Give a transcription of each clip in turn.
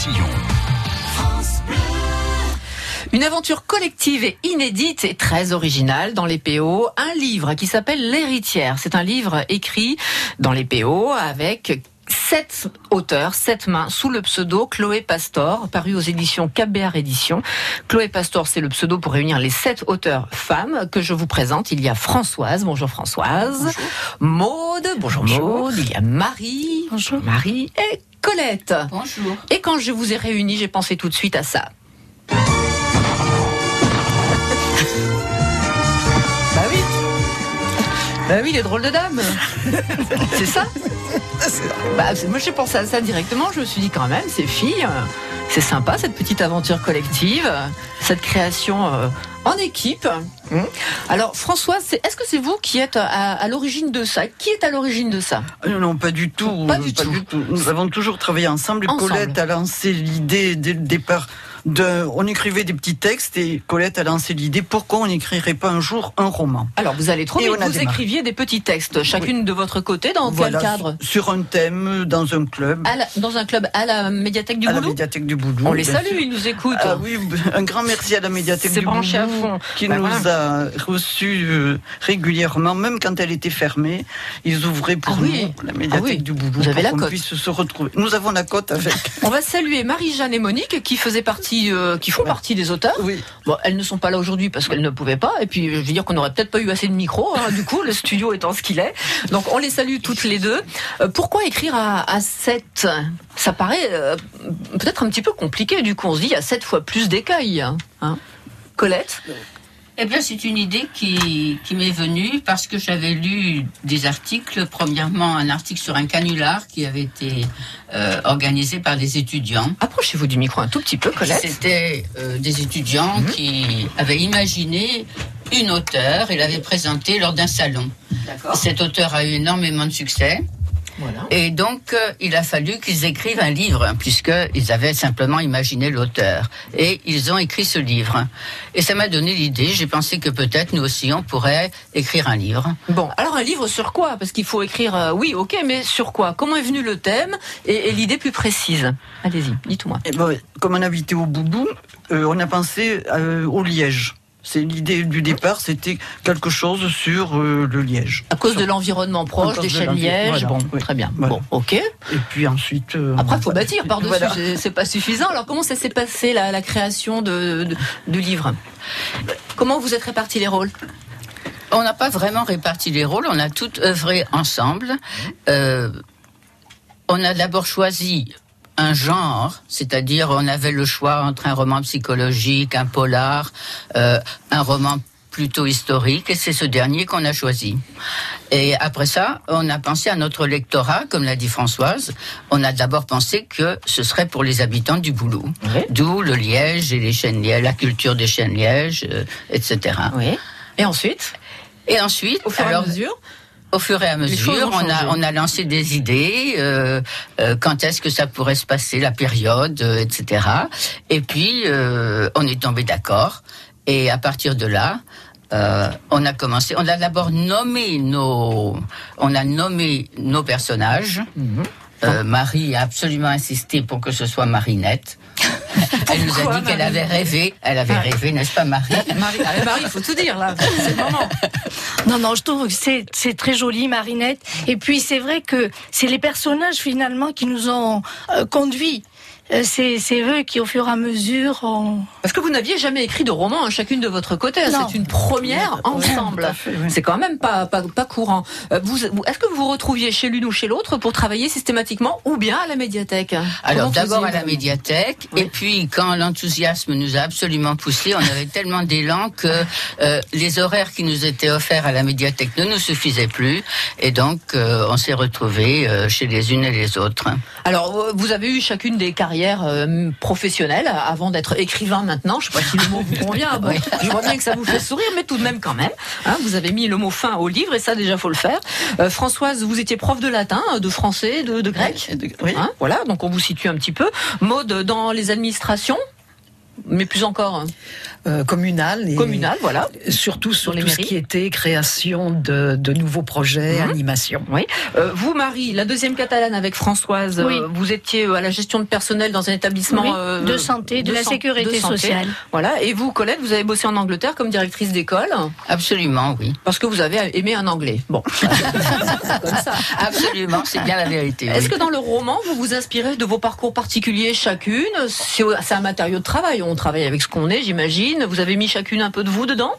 Sillon. Une aventure collective et inédite et très originale dans les PO, un livre qui s'appelle L'héritière. C'est un livre écrit dans les PO avec sept auteurs, sept mains, sous le pseudo Chloé Pastor, paru aux éditions KBR Éditions. Chloé Pastor, c'est le pseudo pour réunir les sept auteurs femmes que je vous présente. Il y a Françoise, bonjour Françoise. Maude, bonjour, Maude. Il y a Marie, bonjour Marie. Et Colette. Bonjour. Et quand je vous ai réunis, j'ai pensé tout de suite à ça. Bah oui. Bah oui, les drôles de dames. c'est ça bah, Moi, j'ai pensé à ça directement. Je me suis dit, quand même, ces filles, euh, c'est sympa, cette petite aventure collective, euh, cette création euh, en équipe. Hum. Alors, Françoise, est-ce que c'est vous qui êtes à, à l'origine de ça? Qui est à l'origine de ça? Non, pas du tout. Pas du tout. Nous avons toujours travaillé ensemble. Ensemble. Colette a lancé l'idée dès le départ. De, on écrivait des petits textes et Colette a lancé l'idée pourquoi on n'écrirait pas un jour un roman. Alors, vous allez trop Et vite. on a Vous démarré. écriviez des petits textes, chacune de votre côté, dans Voilà, quel cadre Sur un thème, dans un club, À la- Dans un club à la médiathèque du à la médiathèque du. On les salue, sûr. ils nous écoutent. Ah oui, un grand merci à la médiathèque du à fond. qui Ben nous voilà. a reçus euh, régulièrement, même quand elle était fermée, ils ouvraient pour Ah oui. nous la médiathèque Ah oui. du Boulot Vous avez pour la cote. puisse se retrouver. Nous avons la cote avec. On va saluer Marie-Jeanne et Monique qui faisaient partie, euh, qui font partie des auteurs. Oui. Bon, elles ne sont pas là aujourd'hui parce qu'elles ne pouvaient pas. Et puis, je veux dire qu'on n'aurait peut-être pas eu assez de micros, hein, du coup, le studio étant ce qu'il est. Donc, on les salue toutes les deux. Euh, pourquoi écrire à, à 7 Ça paraît euh, peut-être un petit peu compliqué. Du coup, on se dit, il y a 7 fois plus d'écueils. Hein? Colette? Eh bien, c'est une idée qui, qui m'est venue parce que j'avais lu des articles. Premièrement, un article sur un canular qui avait été euh, organisé par des étudiants. Approchez-vous du micro un tout petit peu, Colette. C'était euh, des étudiants qui avaient imaginé une auteure et l'avaient présentée lors d'un salon. D'accord. Cet auteur a eu énormément de succès. Voilà. Et donc, euh, il a fallu qu'ils écrivent un livre, hein, puisqu'ils avaient simplement imaginé l'auteur. Et ils ont écrit ce livre. Et ça m'a donné l'idée, j'ai pensé que peut-être nous aussi, on pourrait écrire un livre. Bon, alors un livre sur quoi? Parce qu'il faut écrire, euh, oui, ok, mais sur quoi? Comment est venu le thème? Et, et l'idée plus précise Allez-y, dites-moi. Eh ben, comme on habitait au Boulou, euh, on a pensé euh, au Liège. C'est l'idée du départ, c'était quelque chose sur euh, le Liège. À cause de l'environnement proche, des chênes lièges, voilà, bon, oui. très bien. Voilà. Bon, ok. Et puis ensuite. euh, Après, il faut voilà. bâtir par-dessus, Voilà. c'est- c'est pas suffisant. Alors, comment ça s'est passé, la, la création de, de- du livre? Comment vous êtes répartis les rôles? On n'a pas vraiment réparti les rôles, on a tout œuvré ensemble. Euh, on a d'abord choisi un genre, c'est-à-dire on avait le choix entre un roman psychologique, un polar, euh, un roman plutôt historique, et c'est ce dernier qu'on a choisi. Et après ça, on a pensé à notre lectorat, comme l'a dit Françoise. On a d'abord pensé que ce serait pour les habitants du Boulot, Oui. d'où le liège et les chênes lièges, la culture des chênes lièges, euh, etc. Oui. Et ensuite, Et ensuite, au fur et à mesure? Au fur et à mesure, on a, on a lancé des idées, euh, euh, quand est-ce que ça pourrait se passer, la période, euh, etc. Et puis, euh, on est tombé d'accord. Et à partir de là, euh, on a commencé. On a d'abord nommé nos, on a nommé nos personnages. Mhm. Euh, Marie a absolument insisté pour que ce soit Marinette. Elle nous a dit qu'elle avait rêvé. Elle avait Ah. rêvé, n'est-ce pas, Marie Marie, allez, Marie, il faut tout dire là, c'est le moment. Non, non, je trouve que c'est c'est très joli, Marinette. Et puis c'est vrai que c'est les personnages finalement qui nous ont euh, conduits. Euh, c'est c'est eux qui, au fur et à mesure, ont... Parce que vous n'aviez jamais écrit de roman, hein, chacune de votre côté. Non. C'est une première Oui, ensemble. oui. C'est quand même pas, pas, pas courant. Euh, Est-ce que vous vous retrouviez chez l'une ou chez l'autre pour travailler systématiquement ou bien à la médiathèque? Alors Comment d'abord à la médiathèque, Oui. et puis quand l'enthousiasme nous a absolument poussé, on avait tellement d'élan que euh, les horaires qui nous étaient offerts à la médiathèque ne nous suffisaient plus, et donc euh, on s'est retrouvés euh, chez les unes et les autres. Alors, vous avez eu chacune des carrières euh, professionnelles avant d'être écrivain maintenant. Je sais pas si le mot vous convient. Bon, Je vois bien que ça vous fait sourire, mais tout de même quand même. Hein, vous avez mis le mot fin au livre et ça déjà faut le faire. Euh, Françoise, vous étiez prof de latin, de français, de, de grec. Et de- oui. Hein, voilà, donc on vous situe un petit peu. Mode dans les administrations, mais plus encore. Euh, communal. Et Communal, voilà. Surtout sur les tout ce qui était création de, de nouveaux projets, Mhm. animation. Oui. Euh, vous, Marie, la deuxième catalane avec Françoise, Oui. euh, vous étiez euh, à la gestion de personnel dans un établissement Oui, euh, de santé, de, la san- sécurité de santé. sociale. Voilà. Et vous, Colette, vous avez bossé en Angleterre comme directrice d'école Absolument, oui. parce que vous avez aimé un anglais. Bon, c'est comme ça. Absolument, c'est bien la vérité. oui. Est-ce que dans le roman, vous vous inspirez de vos parcours particuliers chacune? C'est un matériau de travail. On travaille avec ce qu'on est, j'imagine. Vous avez mis chacune un peu de vous dedans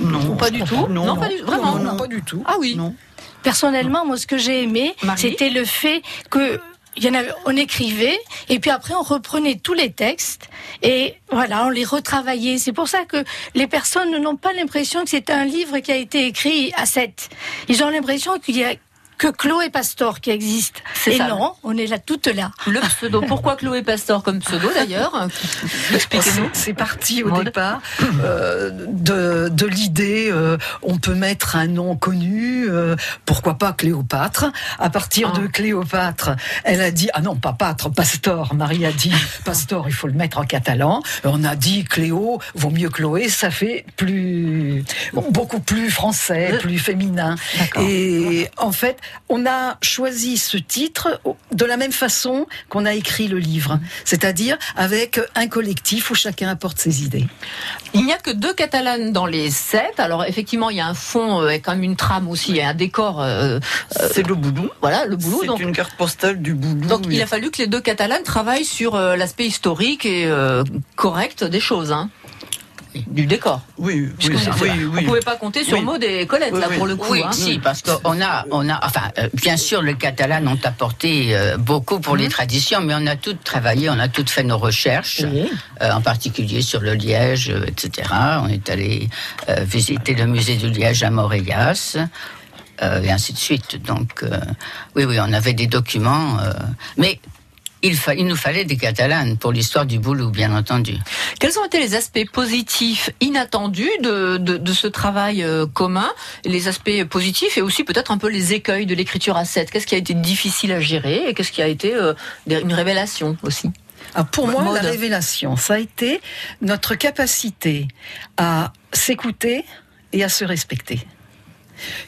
Non, Ou pas du tout Non, pas du Vraiment Non, non, pas du tout. Ah oui. Non. Personnellement, moi, ce que j'ai aimé, c'était le fait que il y en avait, on écrivait et puis après on reprenait tous les textes et voilà, on les retravaillait. C'est pour ça que les personnes n'ont pas l'impression que c'est un livre qui a été écrit à 7. Ils ont l'impression qu'il y a que Chloé Pastor qui existe. C'est Et ça. non, on est là toutes là. Le pseudo. Pourquoi Chloé Pastor comme pseudo d'ailleurs? Expliquez-nous. C'est parti au départ euh, de, de l'idée, euh, on peut mettre un nom connu, euh, pourquoi pas Cléopâtre. À partir Ah. de Cléopâtre, elle a dit, ah non, pas Pâtre, Pastor. Marie a dit, Pastor, il faut le mettre en catalan. On a dit Cléo, vaut mieux Chloé, ça fait plus, bon, beaucoup plus français, plus féminin. D'accord. Et en fait, on a choisi ce titre de la même façon qu'on a écrit le livre, c'est-à-dire avec un collectif où chacun apporte ses idées. Il n'y a que deux catalanes dans les sept. Alors effectivement, il y a un fond euh, avec quand même une trame aussi, et un décor. euh, C'est le boulot. voilà, le boulot. C'est une carte postale du boulot. donc il a fallu que les deux catalanes travaillent sur euh, l'aspect historique et euh, correct des choses, hein, du décor. Oui, Puisque oui, vous, oui, vous oui. pouvez pas compter sur Oui. Maud et Colette Oui, là oui. pour le coup. Oui, hein. si, parce qu'on a, on a, enfin, euh, bien sûr, les Catalans ont apporté euh, beaucoup pour Mhm. les traditions, mais on a toutes travaillé, on a toutes fait nos recherches, euh, en particulier sur le Liège, euh, etc. On est allé euh, visiter le musée du Liège à Moréas. euh, et ainsi de suite. Donc, euh, oui, oui, on avait des documents, euh, mais il, fa- il nous fallait des Catalanes pour l'histoire du boulot, bien entendu. Quels ont été les aspects positifs inattendus de, de, de ce travail euh, commun, les aspects positifs et aussi peut-être un peu les écueils de l'écriture à 7 Qu'est-ce qui a été difficile à gérer et qu'est-ce qui a été euh, une révélation aussi? Ah, pour moi, Maud. la révélation, ça a été notre capacité à s'écouter et à se respecter.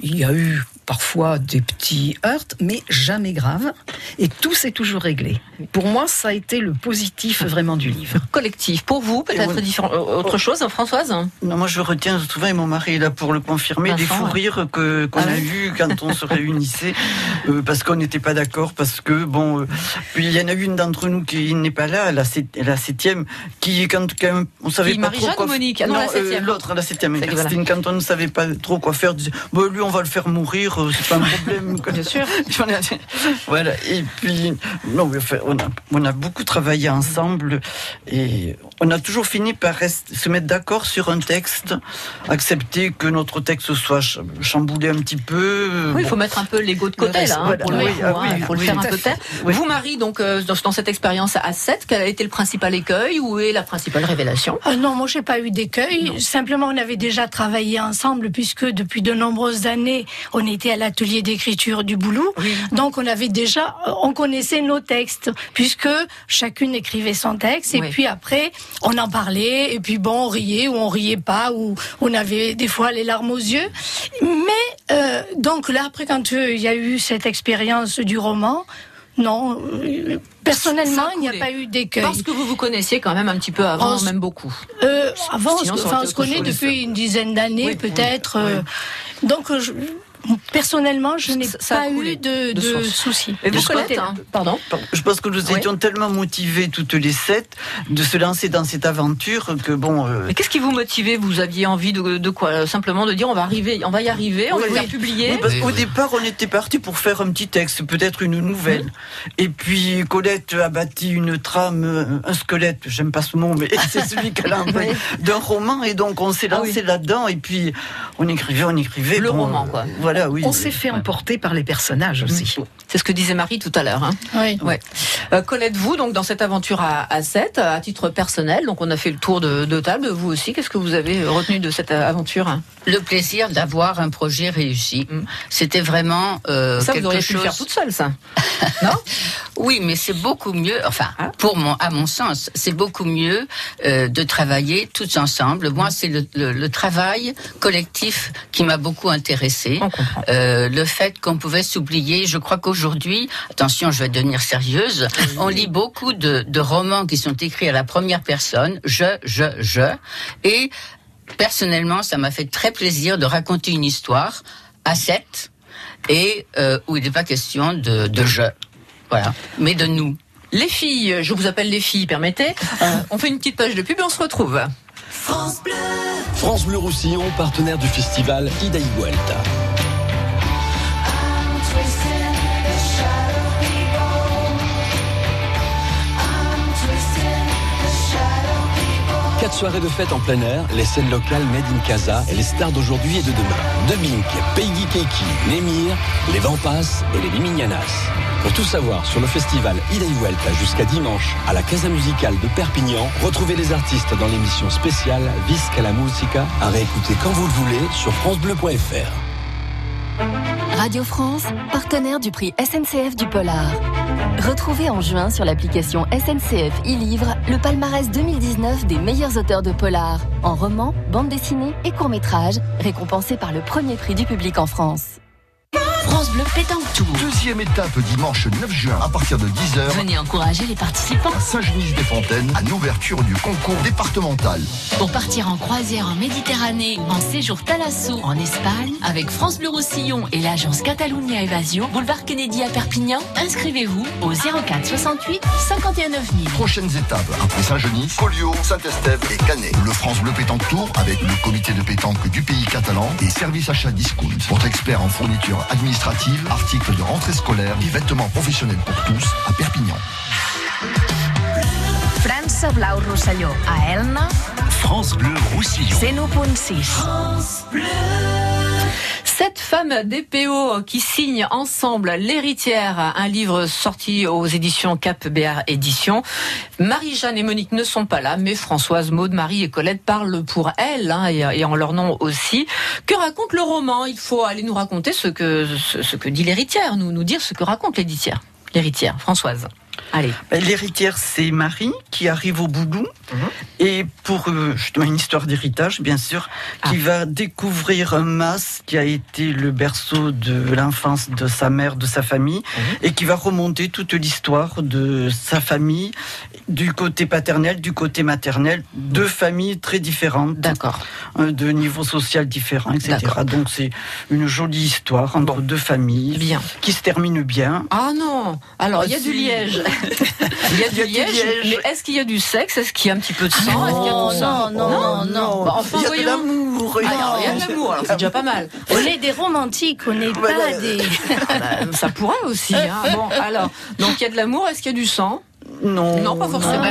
Il y a eu parfois des petits heurts, mais jamais graves, et tout s'est toujours réglé. Pour moi, ça a été le positif vraiment du livre. Collectif. Pour vous, peut-être euh, autre chose, hein, Françoise? Non, moi je retiens souvent, et mon mari est là pour le confirmer, des fous ouais. rires que, qu'on Ah a eu quand on se réunissait, euh, parce qu'on n'était pas d'accord, parce que, bon, euh, puis il y en a une d'entre nous qui n'est pas là, la, sept- la septième, qui, quand, quand on savait Qui, pas Marie-Jeanne trop quoi Monique? Ah non, la euh, septième. l'autre, la septième, C'est- Christine, quand on ne savait pas trop quoi faire, disait, bon, lui on va le faire mourir, euh, c'est pas un problème. Bien sûr. voilà, et puis, non, on, a, on a beaucoup travaillé ensemble et on a toujours fini par se mettre d'accord sur un texte, accepter que notre texte soit ch- chamboulé un petit peu. Oui, il Bon, faut mettre un peu l'ego de côté, reste, là, hein, voilà. pour le, Oui, coup, ah hein, oui, il faut le faire un peu taire. Oui. Vous, Marie, donc, euh, dans, dans cette expérience à 7, quel a été le principal écueil ou est la principale révélation? Ah non, moi j'ai pas eu d'écueil. Simplement, on avait déjà travaillé ensemble puisque depuis de nombreuses années, on était à l'atelier d'écriture du Boulou. Donc on avait déjà, on connaissait nos textes puisque chacune écrivait son texte et Oui. puis après on en parlait et puis bon on riait ou on riait pas ou on avait des fois les larmes aux yeux. Mais euh, donc là après quand euh, il y a eu cette expérience du roman, non, euh, personnellement il n'y a pas eu d'écueil. Parce que vous vous connaissiez quand même un petit peu avant, On même beaucoup. Euh, avant, Sinon, on, enfin, on se connaît depuis une dizaine d'années, Oui, peut-être. Donc, je- personnellement, je n'ai pas eu de, de de soucis. Et vous, hein Pardon Je pense que nous Oui. étions tellement motivés toutes les sept de se lancer dans cette aventure que bon. euh, Mais qu'est-ce qui vous motivait Vous aviez envie de, de quoi? Simplement de dire on va arriver, on va y arriver, on Oui, va le oui. faire publier. Oui, parce oui. départ, on était parti pour faire un petit texte, peut-être une nouvelle. Et puis Colette a bâti une trame, euh, un squelette, j'aime pas ce mot, mais c'est celui qu'elle a envoyé, d'un roman. Et donc on s'est Ah lancé oui. là-dedans. Et puis on écrivait, on écrivait. Le bon, roman, euh, quoi. Voilà. Voilà, oui. On s'est fait emporter par les personnages aussi. C'est ce que disait Marie tout à l'heure. Hein. Oui. Ouais. Euh, Colette, vous, donc dans cette aventure à, à 7, à titre personnel, donc on a fait le tour de, de table. Vous aussi, qu'est-ce que vous avez retenu de cette aventure? Le plaisir d'avoir un projet réussi. Mm. C'était vraiment euh, Ça, quelque vous auriez pu chose. le faire toute seule, ça. Oui, mais c'est beaucoup mieux. Enfin, Ah. pour mon, à mon sens, c'est beaucoup mieux euh, de travailler tous ensemble. Moi, c'est le, le- le travail collectif qui m'a beaucoup intéressé. On comprend. Euh, le fait qu'on pouvait s'oublier. Je crois qu'aujourd'hui, attention, je vais devenir sérieuse. On lit beaucoup de, de romans qui sont écrits à la première personne, je, je, je, et personnellement, ça m'a fait très plaisir de raconter une histoire à sept et euh, où il n'est pas question de, de je, voilà, mais de nous. Les filles, je vous appelle les filles, permettez. Euh, on fait une petite page de pub et on se retrouve. France Bleu Roussillon, partenaire du festival Ida Soirées de fête en plein air, les scènes locales Made in Casa et les stars d'aujourd'hui et de demain. De Bink, Peggy Keiki, Nemir, les Vampas et les Limignanas. Pour tout savoir sur le festival Ida Vuelta jusqu'à dimanche à la Casa Musicale de Perpignan, retrouvez les artistes dans l'émission spéciale Visca la Musica à réécouter quand vous le voulez sur francebleu.fr. Radio France, partenaire du prix SNCF du Polar. Retrouvez en juin sur l'application SNCF e-Livre le palmarès 2019 des meilleurs auteurs de polar, en roman, bande dessinée et court-métrage, récompensés par le premier prix du public en France. France Bleu Pétanque Tour. Deuxième étape dimanche 9 juin à partir de 10h Venez encourager les participants à Saint-Genis-des-Fontaines à l'ouverture du concours départemental. pour partir en croisière en Méditerranée, en séjour Thalasso en Espagne, avec France Bleu Roussillon et l'agence Catalunya Evasio, boulevard Kennedy à Perpignan. Inscrivez-vous au 04 68 51 9000. Prochaines étapes après Saint-Genis, Collioure, Saint-Estève et Canet. Le France Bleu Pétanque Tour avec le comité de pétanque du pays catalan et service achat discount. Votre expert en fourniture administrative, articles de rentrée scolaire et vêtements professionnels pour tous à Perpignan. França Blau Rosselló, a Elna, France Bleu Roussillon. 101.6. Sept femmes DPO qui signent ensemble L'héritière, un livre sorti aux éditions Cap BR Éditions. Marie-Jeanne et Monique ne sont pas là, mais Françoise, Maude, Marie et Colette parlent pour elles hein, et, en leur nom aussi. Que raconte le roman? Il faut aller nous raconter ce que, ce, ce que dit l'héritière, nous, nous dire ce que raconte l'héritière. L'héritière, Françoise. Allez. Ben, L'héritière, c'est Marie qui arrive au boulot. Et pour euh, justement une histoire d'héritage, bien sûr, qui va découvrir un mas qui a été le berceau de l'enfance de sa mère, de sa famille, et qui va remonter toute l'histoire de sa famille, du côté paternel, du côté maternel, deux familles très différentes, D'accord. Euh, de niveau social différents, etc. Donc c'est une jolie histoire entre deux familles Bien. qui se termine bien. Ah non Alors, il y a Ah, du liège. Il y a du liège, mais est-ce qu'il y a du sexe Est-ce qu'il y a un petit peu de sang Non, non, non, non. Bah, enfin, il y a de l'amour. Ah, il y a de l'amour, alors c'est déjà pas mal. On est des romantiques, on n'est pas des. Ah bah, ça pourrait aussi. Hein. Bon, alors, donc il y a de l'amour, est-ce qu'il y a du sang Non, Non, pas forcément.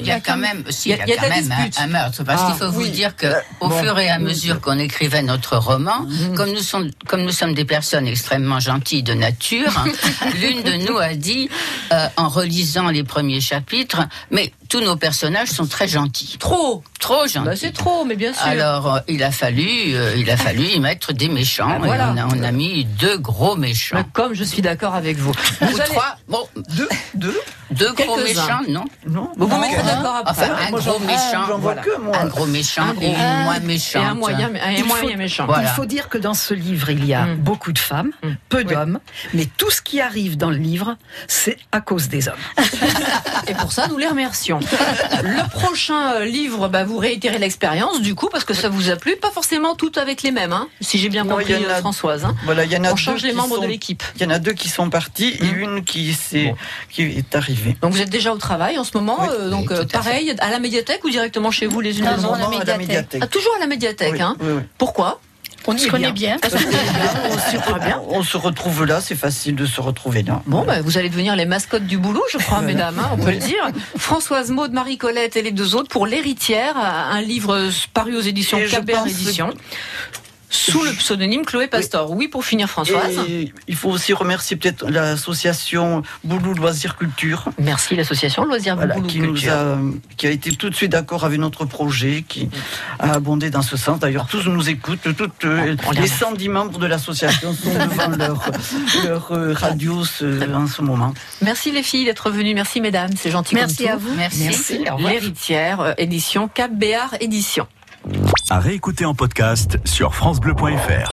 Il y a, quand même, si, il y a- quand même un, meurtre, parce Ah, qu'il faut vous dire que, Euh, au bon. fur et à mesure qu'on écrivait notre roman, Mhm. comme nous sommes, comme nous sommes des personnes extrêmement gentilles de nature, l'une de nous a dit, euh, en relisant les premiers chapitres, mais tous nos personnages sont très gentils, Trop trop gentils. bah, C'est trop, mais bien sûr. Alors, euh, il a fallu, euh, il a fallu y mettre des méchants. Voilà. et on, a, on a mis deux gros méchants. Comme je suis d'accord avec vous. Ou allez- trois, bon, deux, deux, deux gros méchants, non non. Vous vous mettrez d'accord après. Enfin, un gros méchant. Voilà. que moi. Un gros méchant Un et une moins Et méchante. un moyen, un Il moyen faut- méchant. Voilà. Il faut dire que dans ce livre, il y a Mm. beaucoup de femmes, Mm. peu Oui. d'hommes, mais tout ce qui arrive dans le livre, c'est à cause des hommes. Et pour ça, nous les remercions. Le prochain euh, livre, bah, vous réitérez l'expérience, du coup, parce que ça vous a plu. Pas forcément toutes avec les mêmes, hein, si j'ai bien Non, compris, il y en a- euh, Françoise. hein. Voilà, il y en a On change les membres sont- de l'équipe. Il y en a deux qui sont partis et une qui, s'est- Bon. qui est arrivée. Donc vous êtes déjà au travail en ce moment, Oui. euh, donc Oui, euh, à pareil, à la médiathèque ou directement chez vous les unes les autres la médiathèque. Ah, Toujours à la médiathèque, Oui, hein oui, oui. Pourquoi? On se connaît bien. On, se, retrouve là, c'est facile de se retrouver là. Bon, bah, vous allez devenir les mascottes du boulot, je crois, mesdames, hein, on peut le dire. Françoise Maud, Marie-Colette et les deux autres pour L'héritière, un livre paru aux éditions Cabert pense Éditions. Sous le pseudonyme Chloé Pastor. Oui, pour finir, Françoise. Et il faut aussi remercier peut-être l'association Boulou Loisirs Culture. Merci, l'association Loisirs Voilà, Boulou qui, nous Culture. a, qui a été tout de suite d'accord avec notre projet, qui a abondé dans ce sens. D'ailleurs, tous nous écoutent, toutes euh, les les remercie. 110 membres de l'association sont devant leur, leur euh, radio ce- en ce moment. Merci les filles d'être venues. Merci mesdames, c'est gentil comme Merci tout. à vous. Merci. Merci. L'héritière, euh, édition Cap Béard Édition. À réécouter en podcast sur FranceBleu.fr.